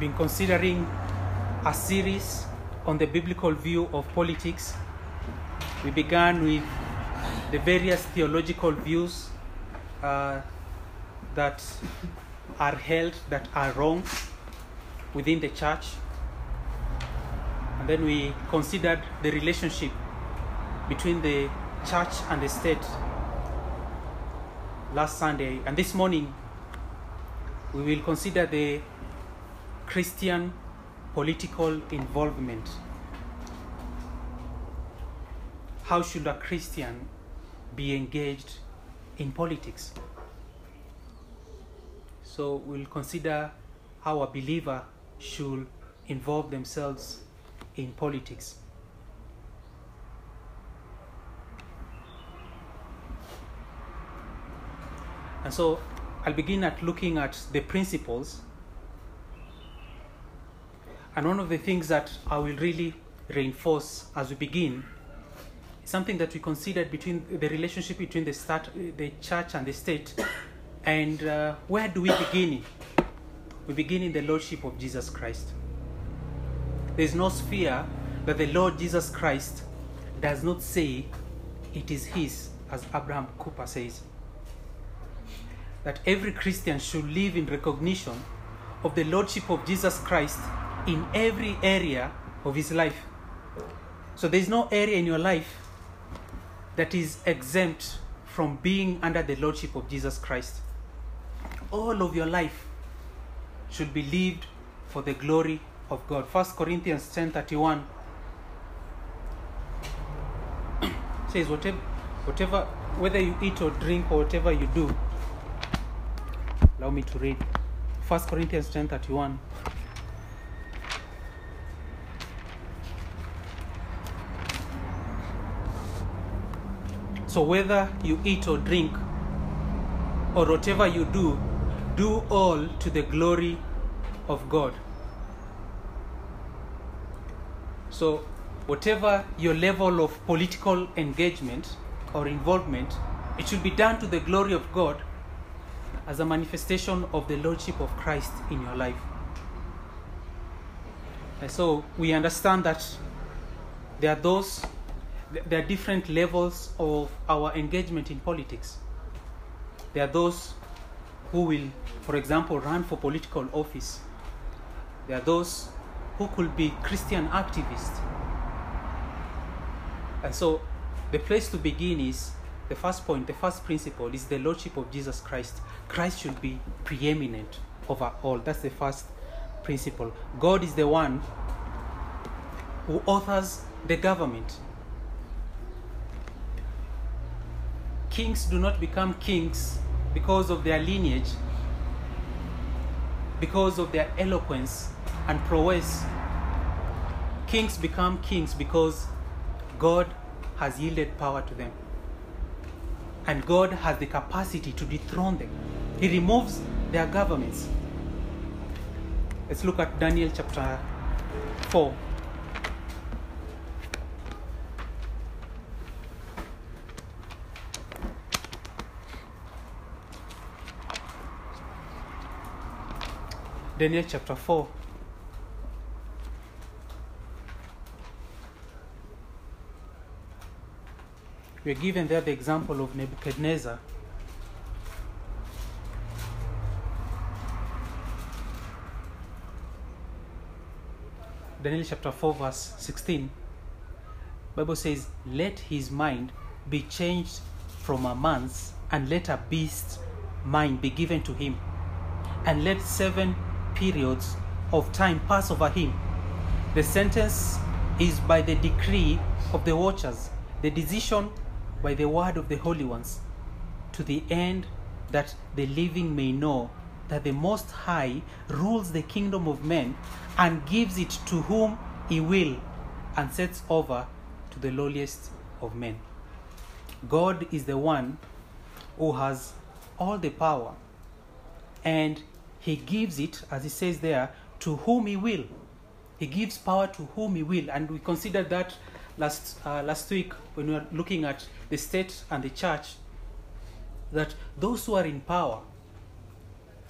been considering a series on the biblical view of politics. We began with the various theological views uh, that are held that are wrong within the church. And then we considered the relationship between the church and the state last Sunday. And this morning, we will consider the Christian political involvement. How should a Christian be engaged in politics? So we'll consider how a believer should involve themselves in politics. And so I'll begin at looking at the principles. And one of the things that I will really reinforce as we begin is something that we considered between the relationship between the start, the church and the state. And uh, where do we begin? We begin in the lordship of Jesus Christ. There's no sphere that the Lord Jesus Christ does not say it is his, as Abraham Kuyper says that every Christian should live in recognition of the Lordship of Jesus Christ in every area of his life. So there's no area in your life that is exempt from being under the Lordship of Jesus Christ. All of your life should be lived for the glory of God. 1 Corinthians 10:31 says whatever whatever whether you eat or drink or whatever you do allow me to read 1 corinthians 10 so whether you eat or drink or whatever you do do all to the glory of god so whatever your level of political engagement or involvement it should be done to the glory of god as a manifestation of the Lordship of Christ in your life. And so we understand that there are those, there are different levels of our engagement in politics. There are those who will, for example, run for political office. There are those who could be Christian activists. And so the place to begin is the first point, the first principle is the Lordship of Jesus Christ. Christ should be preeminent over all. That's the first principle. God is the one who authors the government. Kings do not become kings because of their lineage, because of their eloquence and prowess. Kings become kings because God has yielded power to them and God has the capacity to dethrone them. He removes their governments. Let's look at Daniel chapter 4. Daniel chapter 4. we are given there the example of Nebuchadnezzar. Daniel chapter 4 verse 16 Bible says let his mind be changed from a man's and let a beast's mind be given to him and let seven periods of time pass over him the sentence is by the decree of the watchers the decision by the word of the holy ones, to the end that the living may know that the Most High rules the kingdom of men and gives it to whom he will and sets over to the lowliest of men. God is the one who has all the power and he gives it, as he says there, to whom he will. He gives power to whom he will, and we considered that last uh, last week when we were looking at the state and the church that those who are in power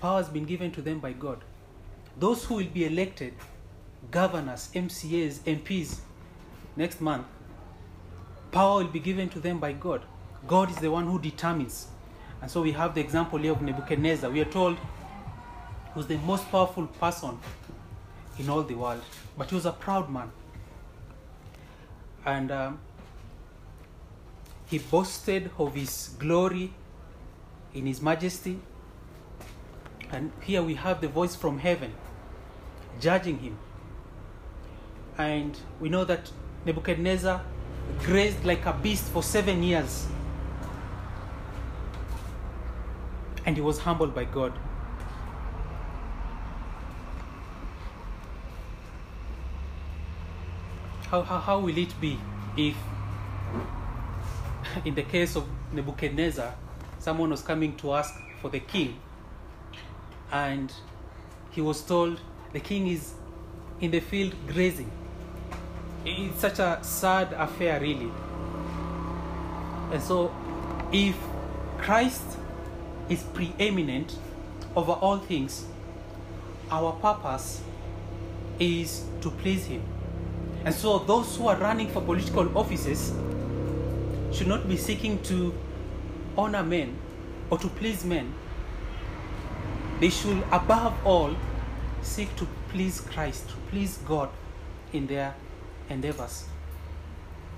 power has been given to them by god those who will be elected governors, MCAs, MPs next month, power will be given to them by God. God is the one who determines. And so we have the example here of Nebuchadnezzar. We are told he was the most powerful person in all the world, but he was a proud man. And um, he boasted of his glory in his majesty. And here we have the voice from heaven judging him. And we know that Nebuchadnezzar grazed like a beast for seven years. And he was humbled by God. How, how, how will it be if, in the case of Nebuchadnezzar, someone was coming to ask for the king and he was told the king is in the field grazing? It's such a sad affair, really. And so, if Christ is preeminent over all things, our purpose is to please Him. And so, those who are running for political offices should not be seeking to honor men or to please men. They should, above all, seek to please Christ, to please God in their endeavors.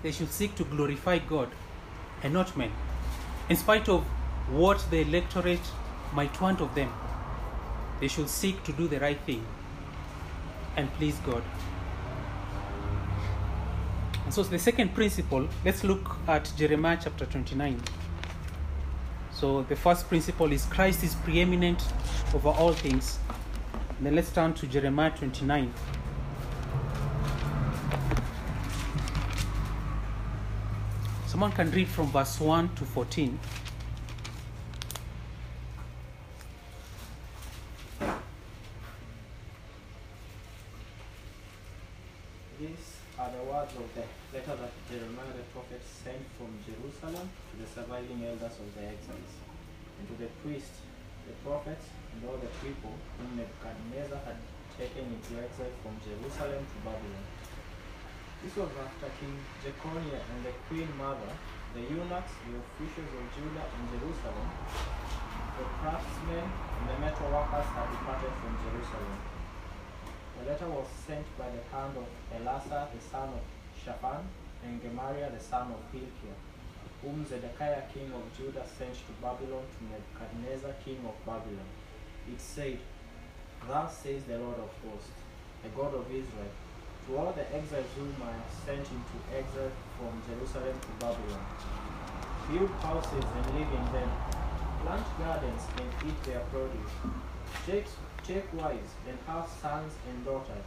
They should seek to glorify God and not men, in spite of what the electorate might want of them. They should seek to do the right thing and please God. So, the second principle, let's look at Jeremiah chapter 29. So, the first principle is Christ is preeminent over all things. And then let's turn to Jeremiah 29. Someone can read from verse 1 to 14. These are the words of the letter that Jeremiah the prophet sent from Jerusalem to the surviving elders of the exiles, and to the priests, the prophets, and all the people whom Nebuchadnezzar had taken into exile from Jerusalem to Babylon. This was after King Jeconiah and the queen mother, the eunuchs, the officials of Judah and Jerusalem, the craftsmen, and the metal workers had departed from Jerusalem. The letter was sent by the hand of Elasah the son of Shaphan and Gemariah the son of Hilkiah, whom Zedekiah king of Judah sent to Babylon to Nebuchadnezzar king of Babylon. It said, Thus says the Lord of hosts, the God of Israel, to all the exiles whom I have sent into exile from Jerusalem to Babylon. Build houses and live in them. Plant gardens and eat their produce. Take, take wives and have sons and daughters.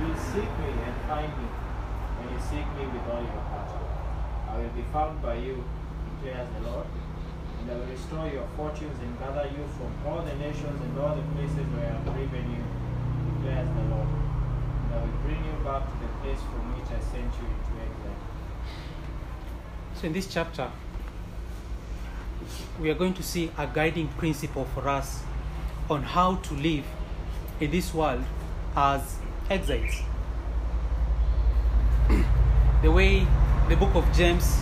Will seek me and find me, when you seek me with all your heart. I will be found by you, declares the Lord, and I will restore your fortunes and gather you from all the nations and all the places where I have driven you, declares the Lord. And I will bring you back to the place from which I sent you into exile. So, in this chapter, we are going to see a guiding principle for us on how to live in this world as exiles. the way the book of James,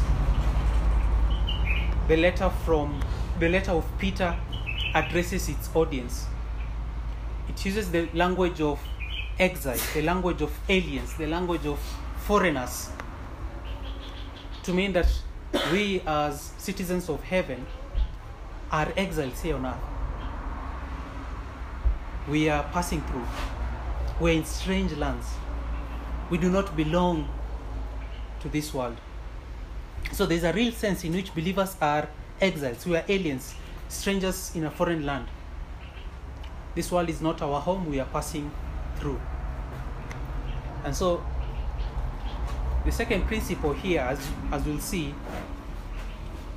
the letter from the letter of Peter addresses its audience it uses the language of exile, the language of aliens, the language of foreigners to mean that we as citizens of heaven are exiles here on earth. We are passing through. We're in strange lands. We do not belong to this world. So there's a real sense in which believers are exiles. We are aliens, strangers in a foreign land. This world is not our home, we are passing through. And so the second principle here, as, as we'll see,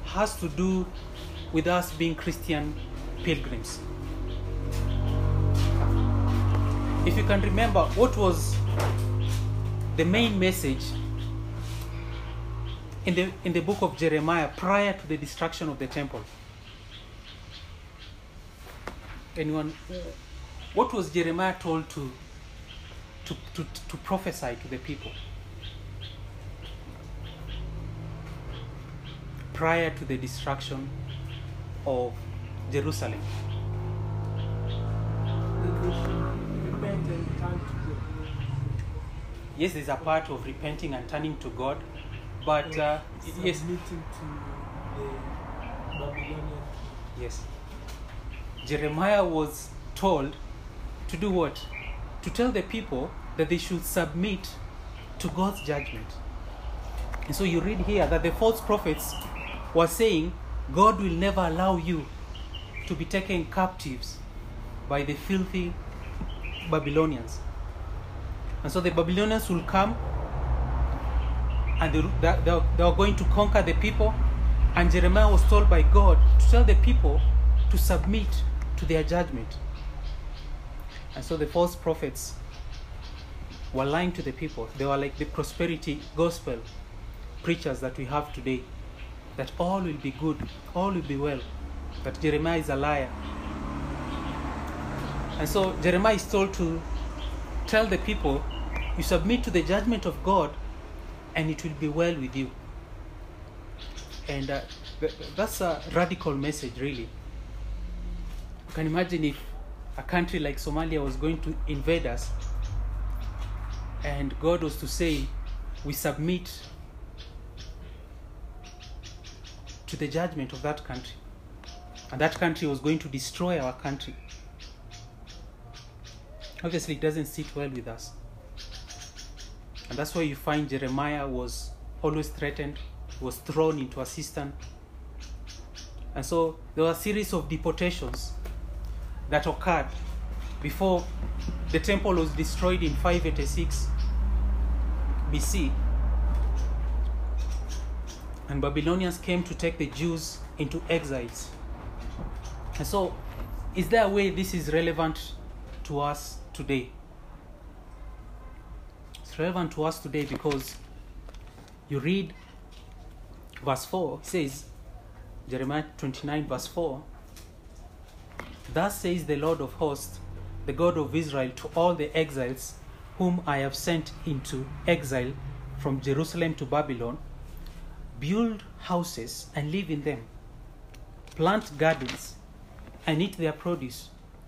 has to do with us being Christian pilgrims. If you can remember, what was the main message in the, in the book of Jeremiah prior to the destruction of the temple? Anyone? What was Jeremiah told to, to, to, to prophesy to the people? prior to the destruction of Jerusalem. That they should repent and turn to God. Yes, there's a part of repenting and turning to God, but uh, yes, Submitting to the Babylonian yes. Jeremiah was told to do what? To tell the people that they should submit to God's judgment. And so you read here that the false prophets were saying, God will never allow you to be taken captives by the filthy Babylonians. And so the Babylonians will come and they, they, they, are going to conquer the people. And Jeremiah was told by God to tell the people to submit to their judgment. And so the false prophets were lying to the people. They were like the prosperity gospel preachers that we have today. That all will be good, all will be well. That Jeremiah is a liar. And so Jeremiah is told to tell the people, you submit to the judgment of God and it will be well with you. And uh, that's a radical message, really. You can imagine if a country like Somalia was going to invade us and God was to say, we submit to the judgment of that country. And that country was going to destroy our country. Obviously, it doesn't sit well with us. And that's why you find Jeremiah was always threatened, was thrown into a cistern. And so there were a series of deportations that occurred before the temple was destroyed in 586 BC. And Babylonians came to take the Jews into exiles. And so, is there a way this is relevant to us today? It's relevant to us today because you read verse 4, it says, Jeremiah 29, verse 4 Thus says the Lord of hosts, the God of Israel, to all the exiles whom I have sent into exile from Jerusalem to Babylon build houses and live in them, plant gardens and eat their produce,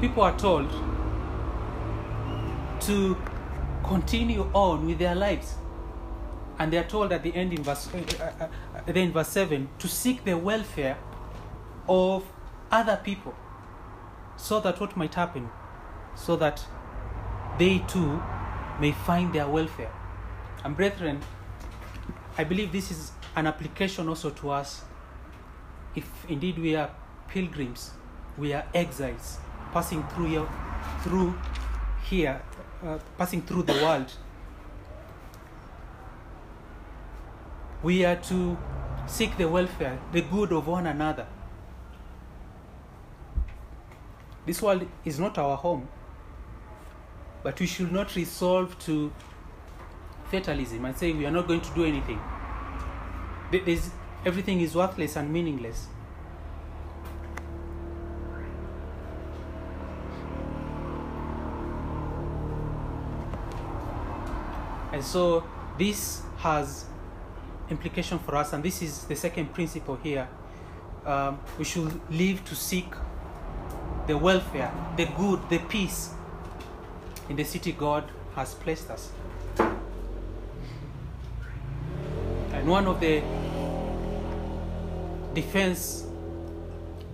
People are told to continue on with their lives. And they are told at the end in verse, uh, uh, uh, then in verse 7 to seek the welfare of other people so that what might happen? So that they too may find their welfare. And brethren, I believe this is an application also to us. If indeed we are pilgrims, we are exiles passing through here, through here, uh, passing through the world. We are to seek the welfare, the good of one another. this world is not our home, but we should not resolve to fatalism and say we are not going to do anything. There- There's, everything is worthless and meaningless. And so this has implication for us, and this is the second principle here. Um, we should live to seek the welfare, the good, the peace in the city God has placed us. And one of the defense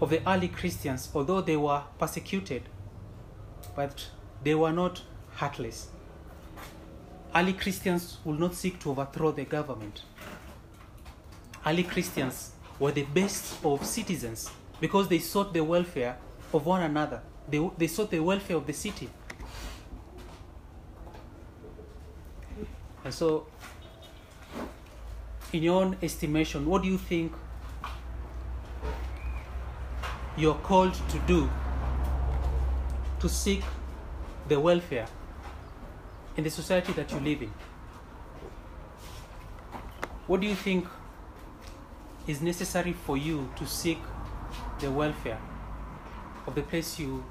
of the early Christians, although they were persecuted, but they were not heartless. Early Christians will not seek to overthrow the government. Early Christians were the best of citizens because they sought the welfare of one another. They, they sought the welfare of the city. And so, in your own estimation, what do you think you're called to do to seek the welfare in the society that you live in? What do you think is necessary for you to seek the welfare of the place you,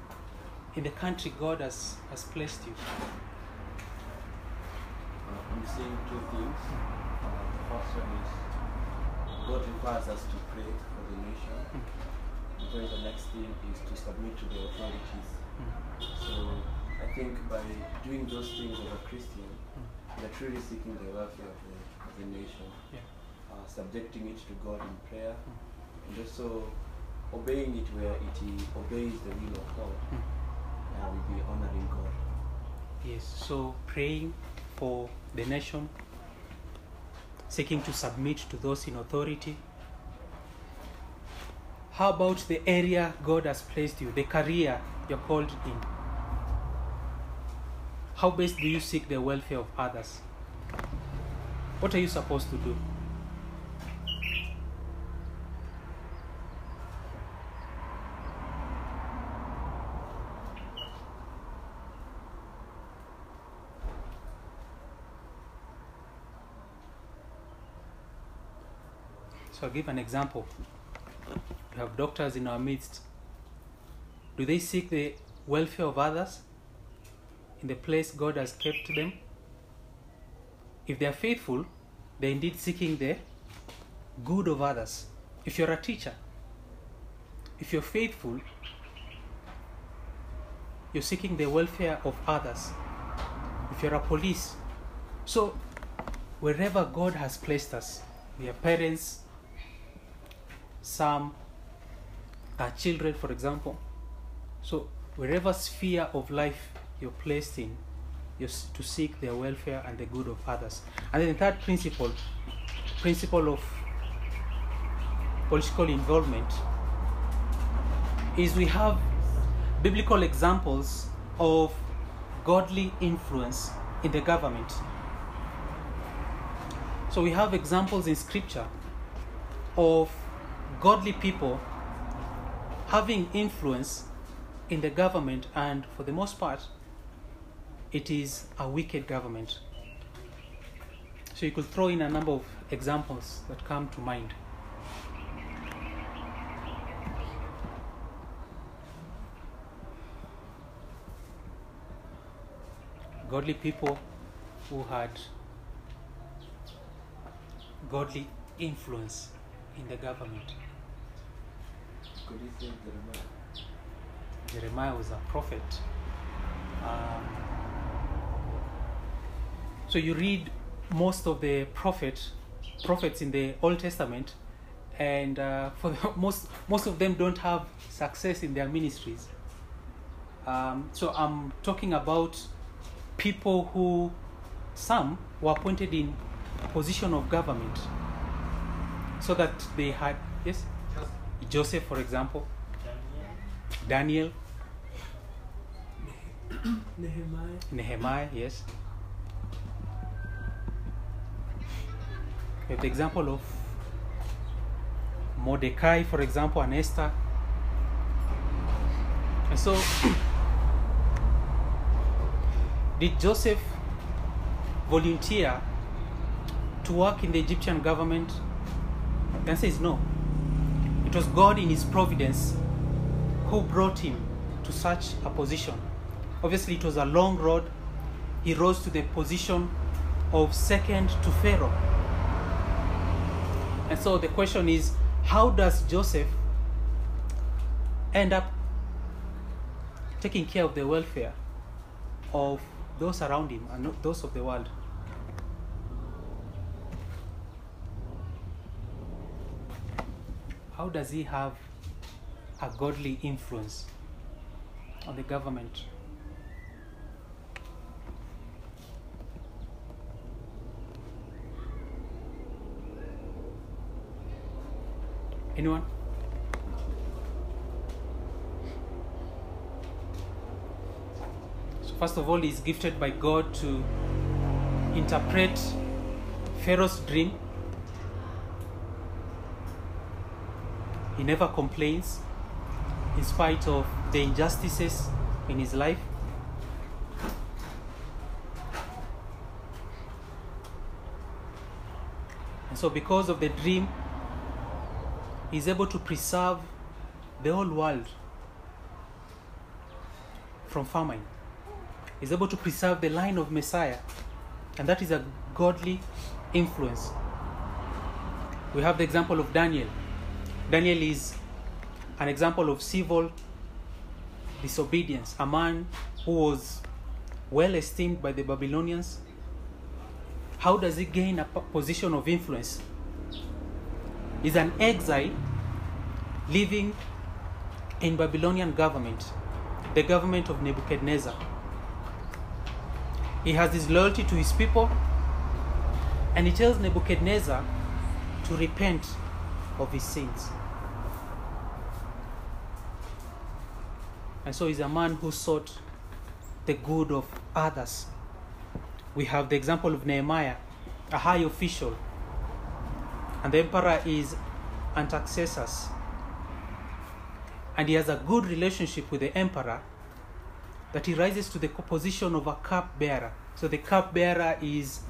in the country God has, has placed you? Uh, I'm seeing two things. Uh, the first one is God requires us to pray for the nation. And then the next thing is to submit to the authorities. So I think by doing those things as a Christian, we are truly seeking the welfare of the, of the nation, Yeah. uh, subjecting it to God in prayer, and also obeying it where it obeys the will of God. And we'll be honoring God. Yes, so praying for the nation, seeking to submit to those in authority. How about the area God has placed you, the career you're called in? How best do you seek the welfare of others? What are you supposed to do? So I'll give an example. We have doctors in our midst. Do they seek the welfare of others in the place God has kept them? If they are faithful, they're indeed seeking the good of others. If you're a teacher, if you're faithful, you're seeking the welfare of others. If you're a police, so wherever God has placed us, we are parents, some are children, for example. So, wherever sphere of life you're placed in, you're to seek their welfare and the good of others. And then the third principle, principle of political involvement, is we have biblical examples of godly influence in the government. So we have examples in scripture of godly people having influence in the government, and for the most part, it is a wicked government. So you could throw in a number of examples that come to mind. Godly people who had godly influence in the government. Could you say Jeremiah? Jeremiah was a prophet. Um, so you read most of the prophet prophets in the Old Testament, and uh, for the, most most of them don't have success in their ministries. Um, so I'm talking about people who some were appointed in position of government, so that they had yes, Joseph, for example, Daniel, Nehemiah. Nehemiah, yes. We have the example of Mordecai, for example, and Esther. And so, did Joseph volunteer to work in the Egyptian government? The answer is no. It was God in His providence who brought him to such a position. Obviously, it was a long road. He rose to the position of second to Pharaoh. And so the question is how does Joseph end up taking care of the welfare of those around him and those of the world? How does he have a godly influence on the government? Anyone? So, first of all, he's gifted by God to interpret Pharaoh's dream. He never complains in spite of the injustices in his life. And so, because of the dream, he's able to preserve the whole world from famine. is able to preserve the line of Messiah, and that is a godly influence. We have the example of Daniel. Daniel is an example of civil disobedience, a man who was well esteemed by the Babylonians. How does he gain a position of influence? He's an exile living in Babylonian government, the government of Nebuchadnezzar. He has his loyalty to his people, and he tells Nebuchadnezzar to repent of his sins. And so he's a man who sought the good of others. We have the example of Nehemiah, a high official, and the emperor is Artaxerxes. And he has a good relationship with the emperor that he rises to the position of a cup bearer. So the cupbearer is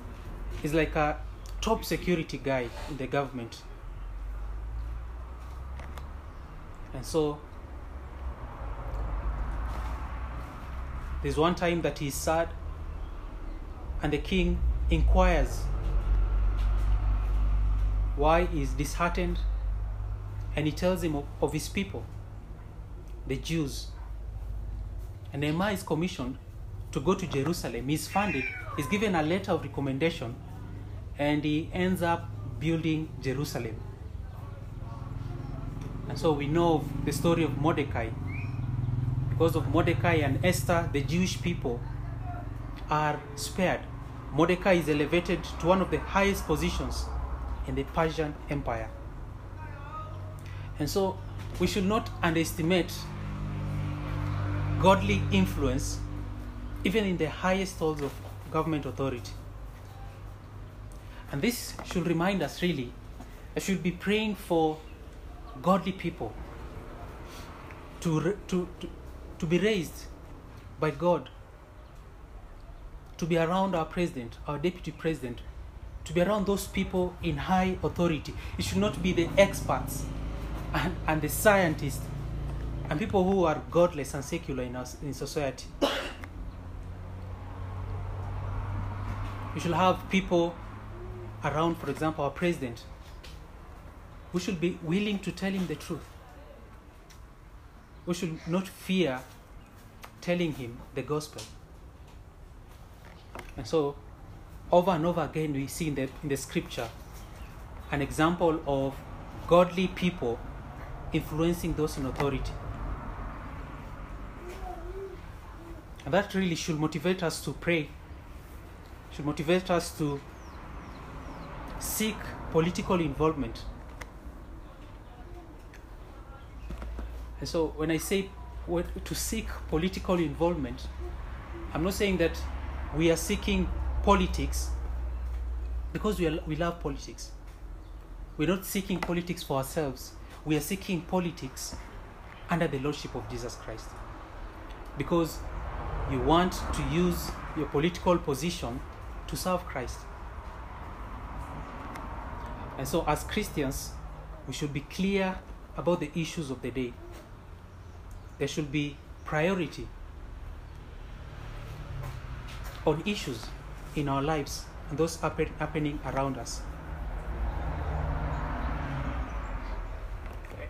is like a top security guy in the government. And so there's one time that he's sad and the king inquires why he's disheartened and he tells him of, of his people the jews. And nehemiah is commissioned to go to jerusalem. He's funded. He's given a letter of recommendation and he ends up building jerusalem. And so we know the story of mordecai. Because of mordecai and esther the jewish people are spared. Mordecai is elevated to one of the highest positions in the persian empire. And so we should not underestimate godly influence even in the highest halls of government authority. And this should remind us really I should be praying for godly people to, to, to, to be raised by God, to be around our president, our deputy president, to be around those people in high authority. It should not be the experts and, and the scientists and people who are godless and secular in, us, in society. We should have people around, for example, our president, we should be willing to tell him the truth. We should not fear telling him the gospel. And so, over and over again, we see in the, in the scripture an example of godly people influencing those in authority. And that really should motivate us to pray, should motivate us to seek political involvement. And so when I say to seek political involvement, I'm not saying that we are seeking politics because we, are, we love politics. We're not seeking politics for ourselves. We are seeking politics under the lordship of Jesus Christ. because you want to use your political position to serve Christ. And so, as Christians, we should be clear about the issues of the day. There should be priority on issues in our lives and those happen, happening around us.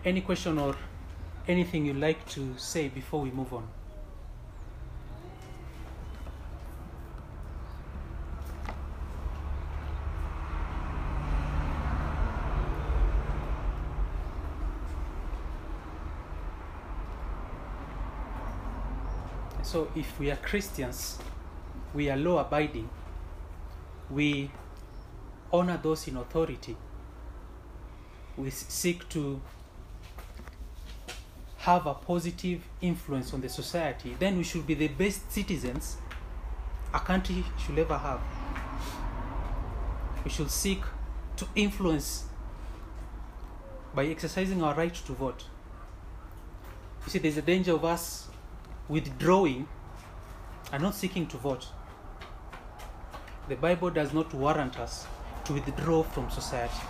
Any question or anything you'd like to say before we move on? So, if we are Christians, we are law abiding, we honor those in authority, we seek to have a positive influence on the society, then we should be the best citizens a country should ever have. We should seek to influence by exercising our right to vote. You see, there's a danger of us withdrawing and not seeking to vote. The Bible does not warrant us to withdraw from society.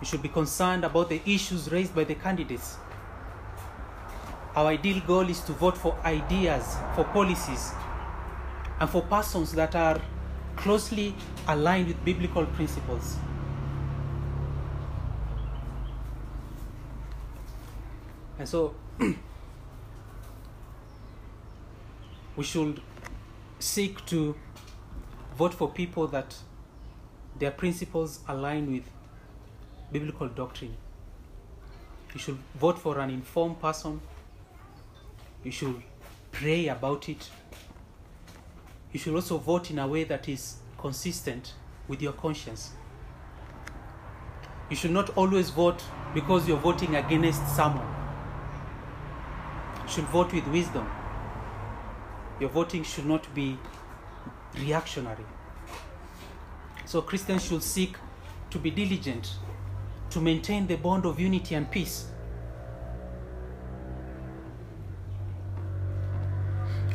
We should be concerned about the issues raised by the candidates. Our ideal goal is to vote for ideas, for policies, and for persons that are closely aligned with biblical principles. And so we should seek to vote for people that their principles align with biblical doctrine. You should vote for an informed person. You should pray about it. You should also vote in a way that is consistent with your conscience. You should not always vote because you're voting against someone. You should vote with wisdom. Your voting should not be reactionary. So Christians should seek to be diligent to maintain the bond of unity and peace.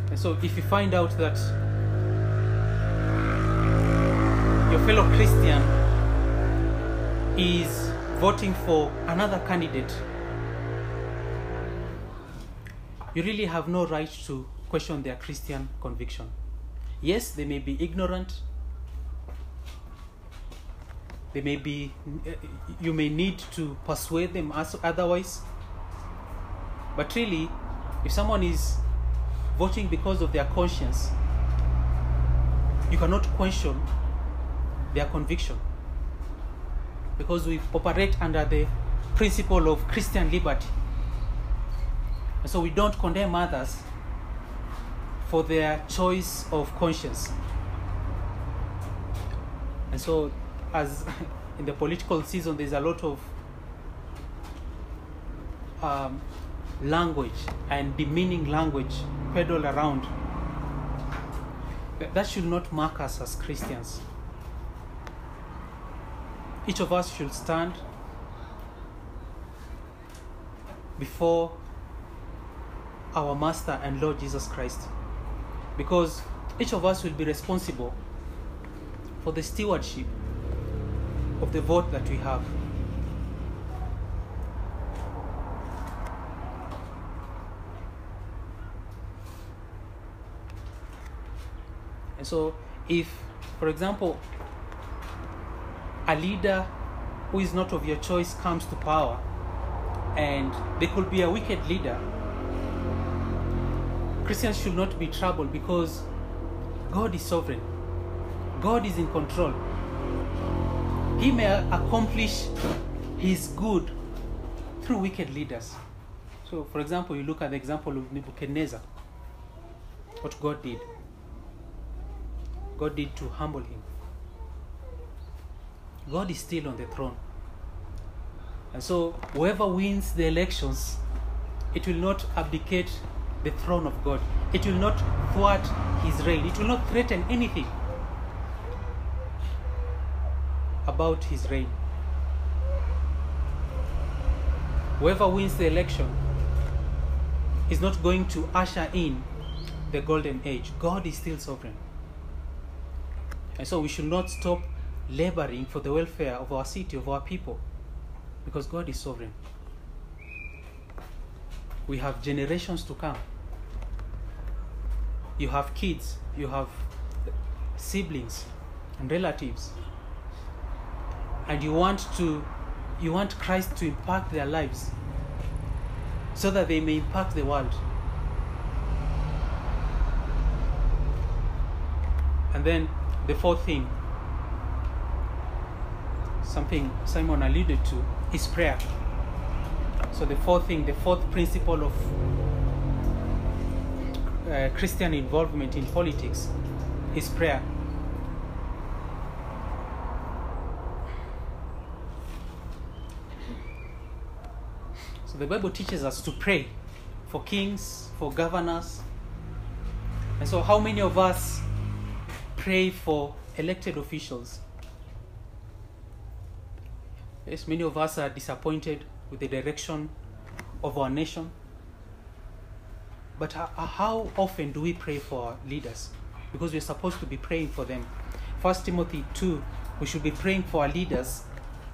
And so if you find out that your fellow Christian is voting for another candidate, you really have no right to question their Christian conviction. Yes, they may be ignorant. They may be, you may need to persuade them as otherwise. But really, if someone is voting because of their conscience, you cannot question their conviction. Because we operate under the principle of Christian liberty. And so we don't condemn others for their choice of conscience. And so, as in the political season, there's a lot of um, language and demeaning language peddled around. That should not mark us as Christians. Each of us should stand before our Master and Lord Jesus Christ because each of us will be responsible for the stewardship of the vote that we have. And so, if, for example, a leader who is not of your choice comes to power, and they could be a wicked leader, Christians should not be troubled because God is sovereign. God is in control. He may accomplish His good through wicked leaders. So, for example, you look at the example of Nebuchadnezzar, what God did. God did to humble him. God is still on the throne. And so, whoever wins the elections, it will not abdicate the throne of God. It will not thwart his reign. It will not threaten anything about his reign. Whoever wins the election is not going to usher in the golden age. God is still sovereign. And so we should not stop laboring for the welfare of our city, of our people, because God is sovereign. We have generations to come. You have kids, you have siblings and relatives. And you want to you want Christ to impact their lives so that they may impact the world. And then the fourth thing, something Simon alluded to, is prayer. So the fourth thing, the fourth principle of uh, Christian involvement in politics is prayer. So the Bible teaches us to pray for kings, for governors. And so, how many of us pray for elected officials? Yes, many of us are disappointed with the direction of our nation. But ho- how often do we pray for leaders? Because we're supposed to be praying for them. First Timothy 2, we should be praying for our leaders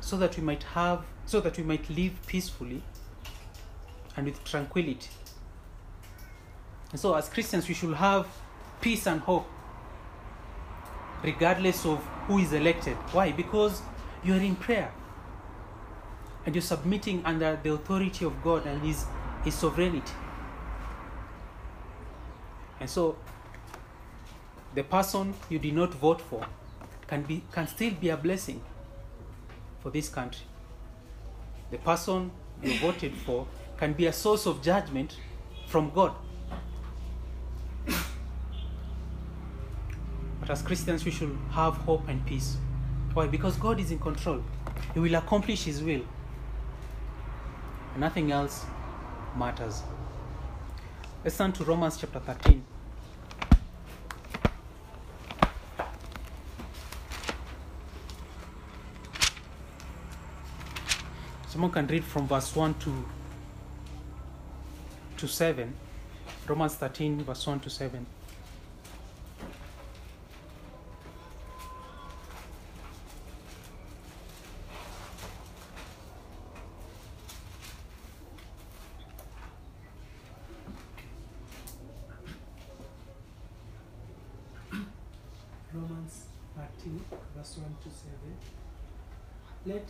so that we might have so that we might live peacefully and with tranquility. And so as Christians we should have peace and hope regardless of who is elected. Why? Because you are in prayer and you're submitting under the authority of God and His, His sovereignty. And so, the person you did not vote for can be can still be a blessing for this country. The person you voted for can be a source of judgment from God. But as Christians, we should have hope and peace. Why? Because God is in control. He will accomplish His will. Nothing else matters. Let's turn to Romans chapter 13. Someone can read from verse 1 to, to 7. Romans 13, verse 1 to 7. Romans 13, verse 1 to 7. Let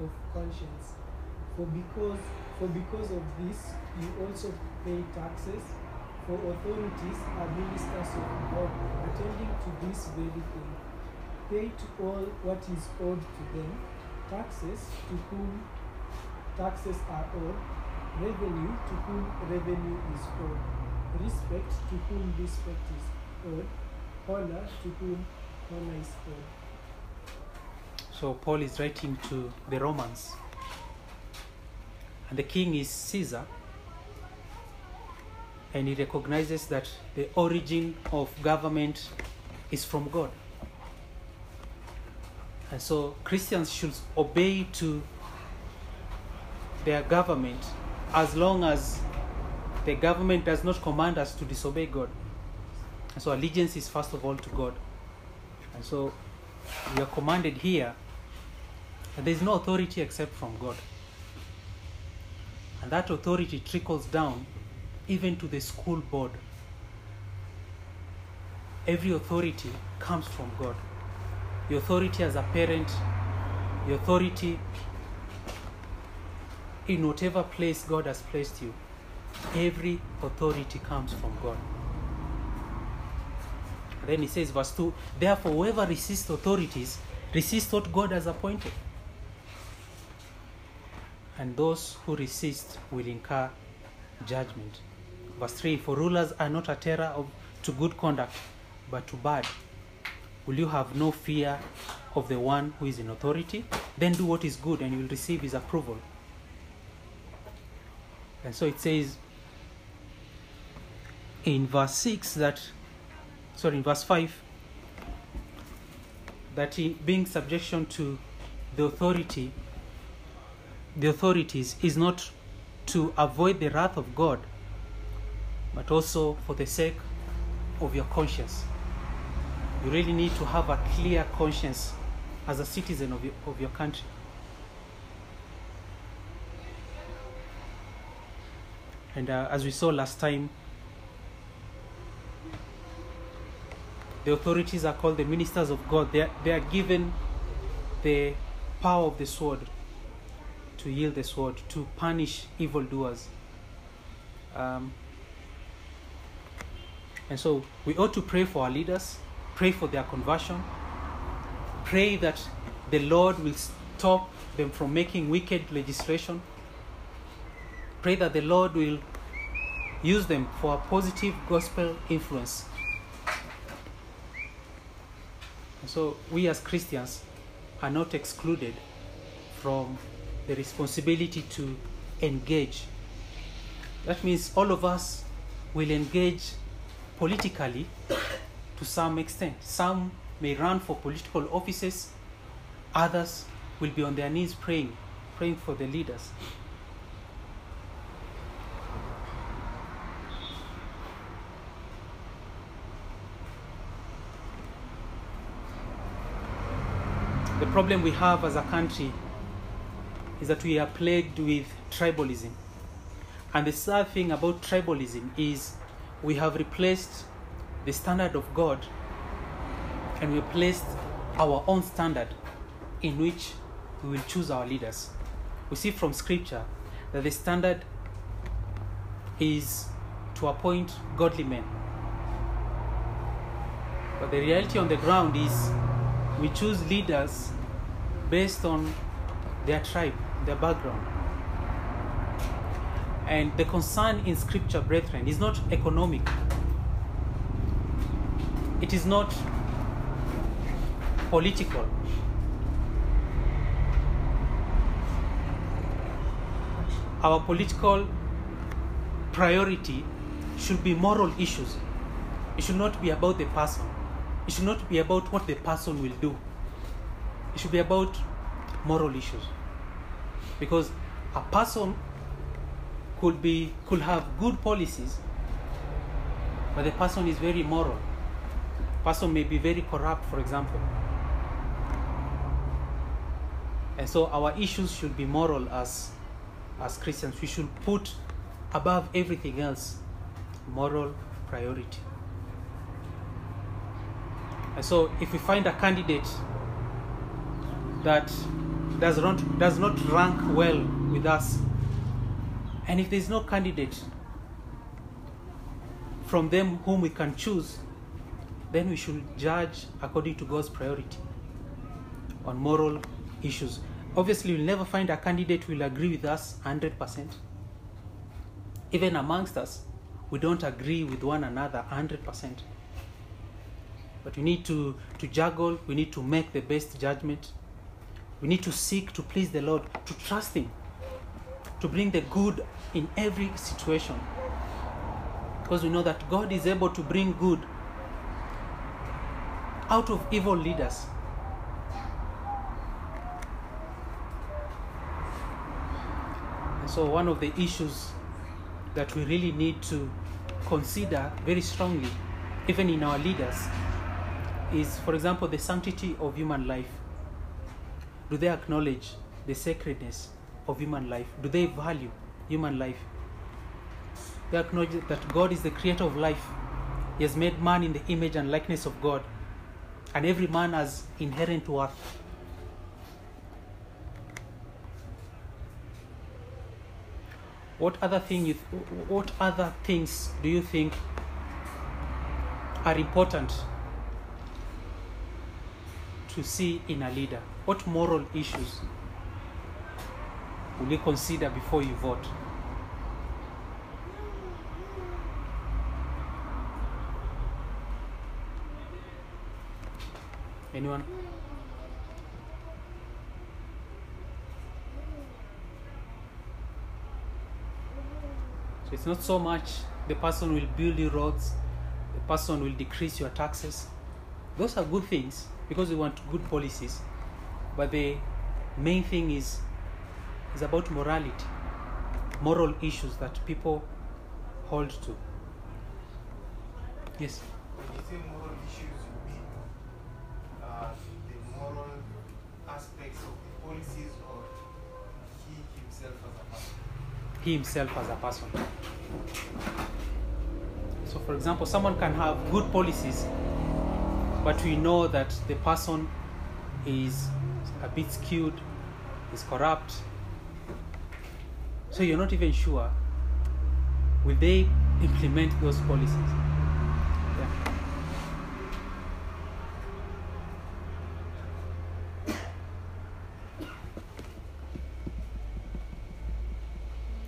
of conscience. For because for because of this, you also pay taxes. For authorities are ministers of God, attending to this very thing. Pay to all what is owed to them, taxes to whom taxes are owed, revenue to whom revenue is owed, respect to whom respect is owed, honor to whom honor is owed. So Paul is writing to the Romans. And the king is Caesar. And he recognizes that the origin of government is from God. And so Christians should obey to their government as long as the government does not command us to disobey God. And so allegiance is first of all to God. And so we are commanded here there is no authority except from God. And that authority trickles down even to the school board. Every authority comes from God. Your authority as a parent, your authority in whatever place God has placed you, every authority comes from God. Then he says, verse 2 Therefore, whoever resists authorities resists what God has appointed. And those who resist will incur judgment. Verse 3 For rulers are not a terror of, to good conduct, but to bad. Will you have no fear of the one who is in authority? Then do what is good, and you will receive his approval. And so it says in verse 6 that, sorry, in verse 5, that in being subjection to the authority, the authorities is not to avoid the wrath of God, but also for the sake of your conscience. You really need to have a clear conscience as a citizen of your, of your country. And uh, as we saw last time, the authorities are called the ministers of God. They are, they are given the power of the sword to yield the sword, to punish evildoers. Um, and so we ought to pray for our leaders, pray for their conversion, pray that the Lord will stop them from making wicked legislation. Pray that the Lord will use them for a positive gospel influence. And so we as Christians are not excluded from the responsibility to engage. That means all of us will engage politically to some extent. Some may run for political offices, others will be on their knees praying, praying for the leaders. The problem we have as a country is that we are plagued with tribalism. And the sad thing about tribalism is we have replaced the standard of God and we placed our own standard in which we will choose our leaders. We see from scripture that the standard is to appoint godly men. But the reality on the ground is we choose leaders based on their tribe, their background. And the concern in scripture, brethren, is not economic. It is not political. Our political priority should be moral issues. It should not be about the person. It should not be about what the person will do. It should be about moral issues. Because a person could be could have good policies, but the person is very moral. Person may be very corrupt, for example. And so our issues should be moral as as Christians. We should put above everything else moral priority. And so if we find a candidate that does not does not rank well with us, and if there is no candidate from them whom we can choose, then we should judge according to God's priority on moral issues. Obviously, we'll never find a candidate who will agree with us 100%. Even amongst us, we don't agree with one another 100%. But we need to, to juggle, we need to make the best judgment. We need to seek to please the Lord, to trust Him, to bring the good in every situation. Because we know that God is able to bring good out of evil leaders. And so, one of the issues that we really need to consider very strongly, even in our leaders, is, for example, the sanctity of human life. Do they acknowledge the sacredness of human life? Do they value human life? They acknowledge that God is the creator of life. He has made man in the image and likeness of God. And every man has inherent worth. What other thing you th- what other things do you think are important to see in a leader? What moral issues will you consider before you vote? Anyone? So it's not so much the person will build you roads, the person will decrease your taxes. Those are good things because we want good policies. But the main thing is is about morality, moral issues that people hold to. Yes. When you say moral issues, you mean uh, the moral aspects of the policies or he himself as a person? he himself as a person. So, for example, someone can have good policies, but we know that the person is a bit skewed, is corrupt. So, you're not even sure will they implement those policies? Yeah.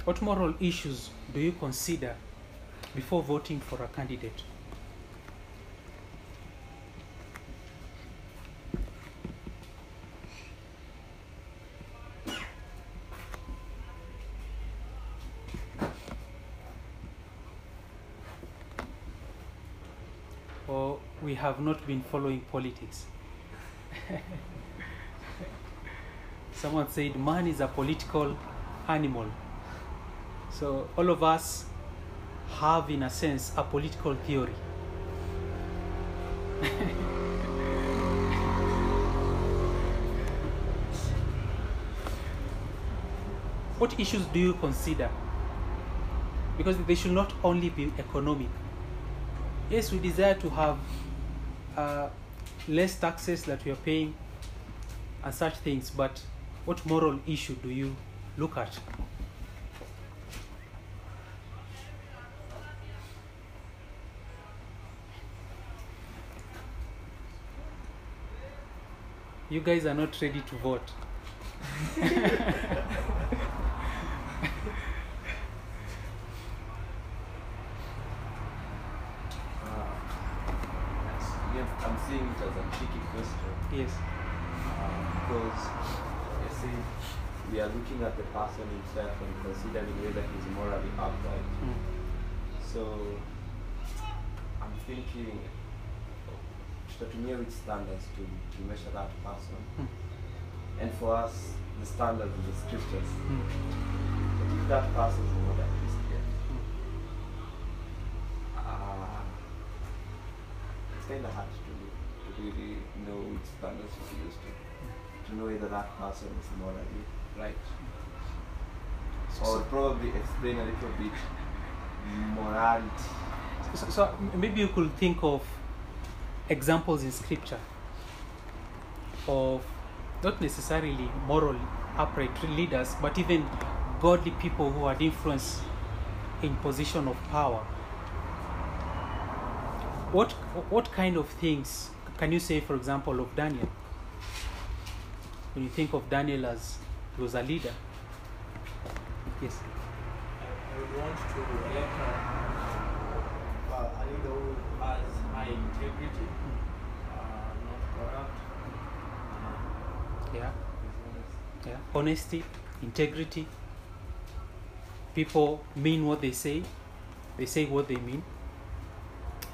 What moral issues do you consider before voting for a candidate? Or we have not been following politics. Someone said man is a political animal. So all of us have, in a sense, a political theory. what issues do you consider? Because they should not only be economic. Yes, we desire to have uh, less taxes that we are paying and such things, but what moral issue do you look at? You guys are not ready to vote. Uh, again, I'm seeing it as a tricky question Yes. uh, because you see, we are looking at the person himself and considering whether he's morally upright. Mm. So I'm thinking to tutatumia which standards to, to measure that person. Mm. And for us, the standard is the scriptures. Mm. But if that person is not a Christian, uh, it's kind of hard to, to really know which standards to use to, to know whether that person is morally right. Or probably explain a little bit morality. So, so maybe you could think of examples in scripture of not necessarily moral upright leaders, but even godly people who had influence in position of power. What what kind of things can you say, for example, of Daniel? When you think of Daniel as he was a leader. Yes. I would want to elect a, uh, a leader who has high integrity, uh, not corrupt, uh, Yeah. yeah. honesty, integrity. People mean what they say, they say what they mean.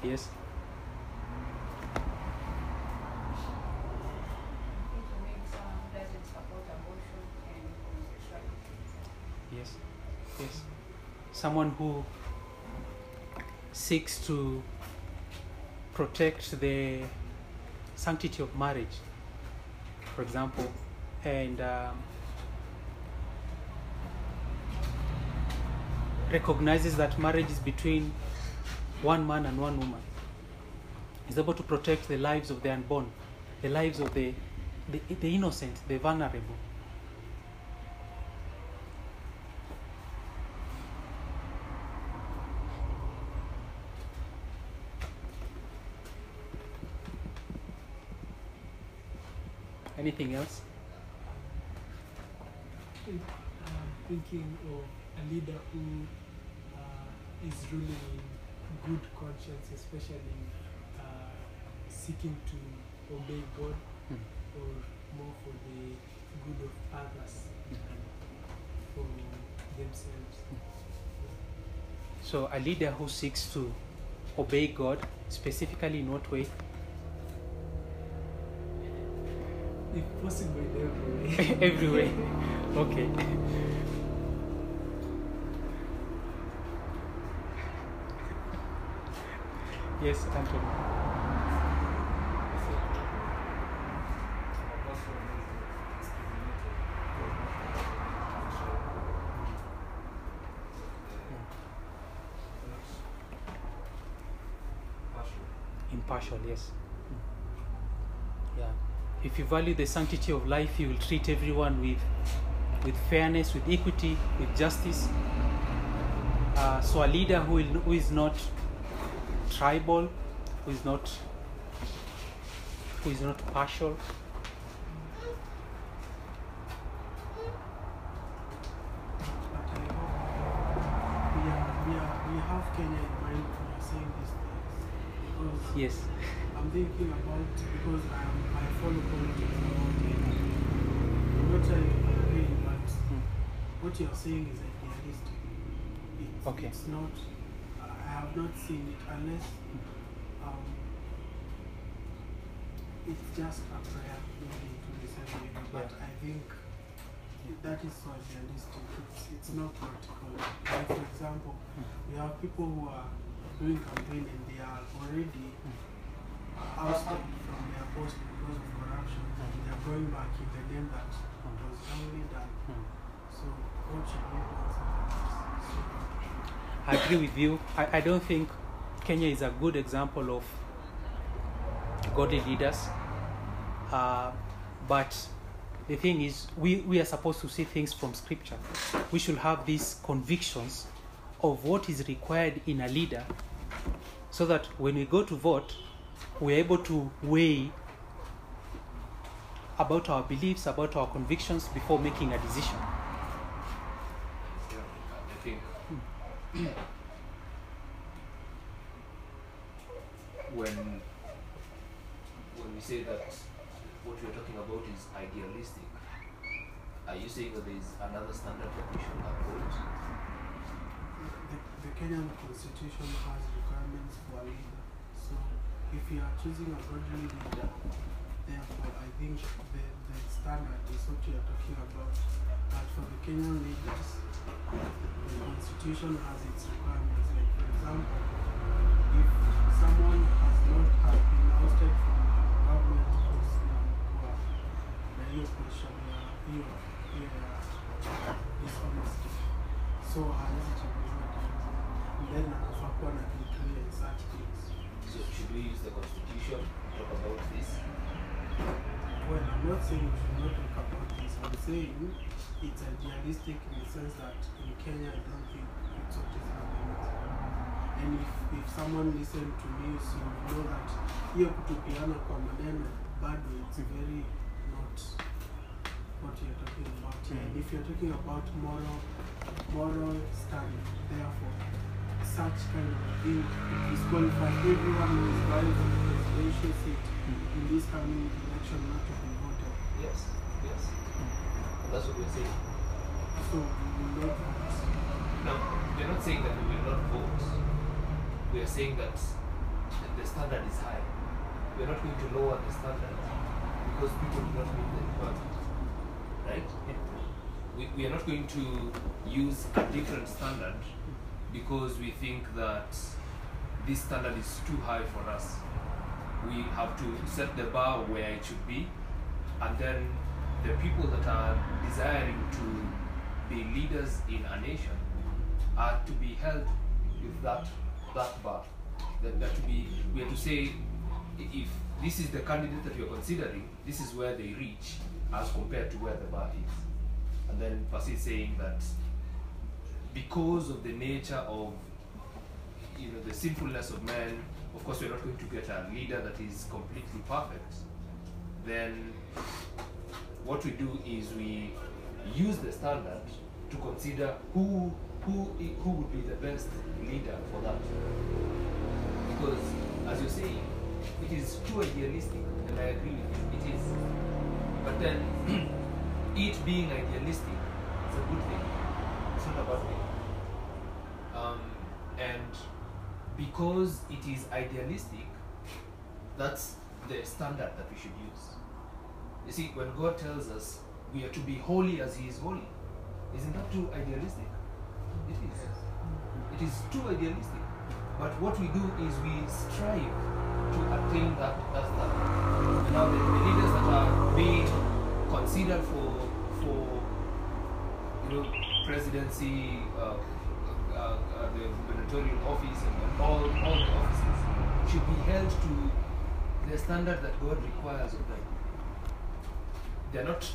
Yes, It makes um, doesn't support abortion and homosexuality. yes, yes. Someone who seeks to protect the sanctity of marriage, for example, and um, recognizes that marriage is between one man and one woman, is able to protect the lives of the unborn, the lives of the, the, the innocent, the vulnerable. Anything else? I'm thinking of a leader who uh, is ruling in good conscience, especially uh, seeking to obey God Hmm. or more for the good of others than for themselves. So, a leader who seeks to obey God, specifically in what If possible, in every way. Every. Okay. yes, Anthony. Impartial, yes. If you value the sanctity of life, you will treat everyone with with fairness, with equity, with justice. Uh, so a leader who, will, who is not tribal, who is not who is not partial. Kenya in mind when are saying things. Because Yes. I'm thinking about, because I, am, I follow politics about Kenya. I'm not trying to agree, but Mm. what you're saying is idealistic. It's, Okay. it's not, I have not seen it unless um, it's just a prayer maybe to the Savior. But Yeah. I think that is so idealistic. It's, it's not practical. Like, for example, we have people who are doing campaign and they are already ousted from their post because of corruption and they are going back in the name that was wrongly done. So what should we do I agree with you. I, I don't think Kenya is a good example of godly leaders. Uh, but the thing is, we, we are supposed to see things from scripture. We should have these convictions of what is required in a leader so that when we go to vote, we're able to weigh about our beliefs, about our convictions before making a decision. Yeah, I think hmm. when when we say that what we're talking about is idealistic, are you saying that there is another standard that we should uphold? the, the Kenyan constitution has for. So if you are choosing a godly leader, therefore I think the, the standard is what you are talking about. But for the Kenyan leaders, the constitution has its requirements. Like for example, if someone has not been ousted from a government kwa na hiyo position ya hiyo dishonesty so hawezi chaguliwa tena then anafaa kuwa na criteria in such things So should we use the constitution to talk about this? well i'm not saying we should not talk about this i'm saying it's idealistic in the sense that in kenya i don't think it's happening and if, if someone listen to me so you know that hiyo kutupiana kwa maneno bado it's very not what you're talking about here. And if you're talking about moral moral standing, therefore such kind of thing disqualify everyone who is vying for the presidential seat in this coming election not to be voted. Yes, yes. That's what we're saying. So we will not vote. No, we're not saying that we will not vote. We are saying that the standard is high. We're not going to lower the standard because people do not meet the requirement. Right? We, we are not going to use a different standard because we think that this standard is too high for us. We have to set the bar where it should be, and then the people that are desiring to be leaders in a nation are to be held with that that bar. That, that to be we are to say if this is the candidate that are considering, this is where they reach as compared to where the bar is. And then Pasi saying that because of the nature of you know the sinfulness of man, of course we're not going to get a leader that is completely perfect. Then what we do is we use the standard to consider who who who would be the best leader for that. Because as you're saying, it is too idealistic, and I agree with you, it is. But then it being idealistic is a good thing. It's not a bad thing. Um, and because it is idealistic, that's the standard that we should use. You see, when God tells us we are to be holy as He is holy, isn't that too idealistic? It is. It is too idealistic. But what we do is we strive to attain that, that standard. Now, the, the leaders that are being considered for, for you know, presidency, uh, uh, uh, the gubernatorial office, and, all, all the offices should be held to the standard that God requires of them. They're not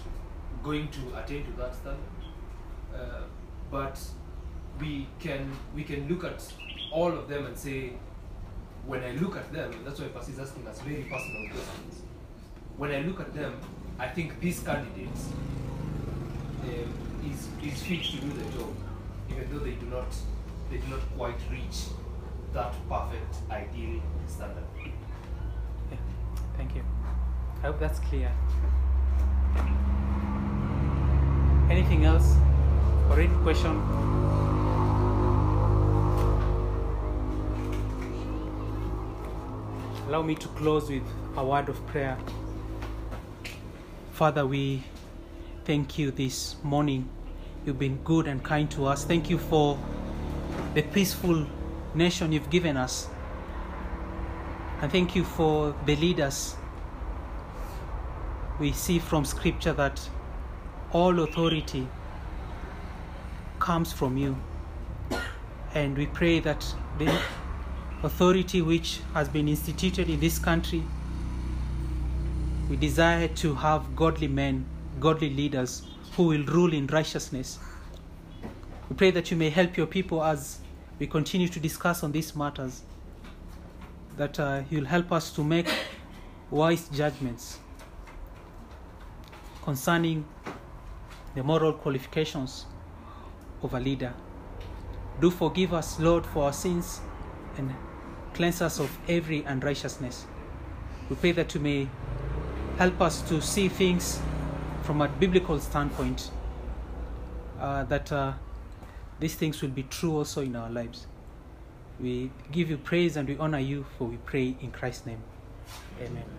going to attain to that standard, uh, but we can we can look at all of them and say, when I look at them, that's why Pasi is asking us very personal questions. When I look at them, I think these candidates um, is is fit to do the job, even though they do not they do not quite reach that perfect ideal standard. Yeah. Thank you. I hope that's clear. Anything else? Or any question? Allow me to close with a word of prayer. Father, we thank you this morning. You've been good and kind to us. Thank you for the peaceful nation you've given us. And thank you for the leaders. We see from scripture that all authority comes from you. And we pray that the authority which has been instituted in this country, we desire to have godly men, godly leaders who will rule in righteousness. We pray that you may help your people as we continue to discuss on these matters that uh, you'll help us to make wise judgments concerning the moral qualifications of a leader. Do forgive us, Lord, for our sins and cleanse us of every unrighteousness. We pray that you may help us to see things from a biblical standpoint, uh, that uh, these things will be true also in our lives. We give you praise and we honor you, for we pray in Christ's name. Amen.